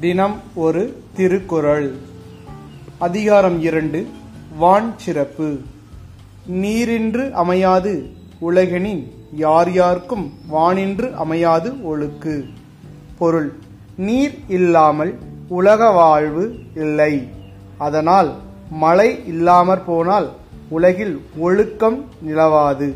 தினம் ஒரு திருக்குறள். அதிகாரம் இரண்டு வான் சிறப்பு. நீரின்று அமையாது உலகெனின் யார் யார்க்கும் வானின்று அமையாது ஒழுக்கு. பொருள் நீர் இல்லாமல் உலக வாழ்வு இல்லை. அதனால் மழை இல்லாமற் போனால் உலகில் ஒழுக்கம் நிலவாது.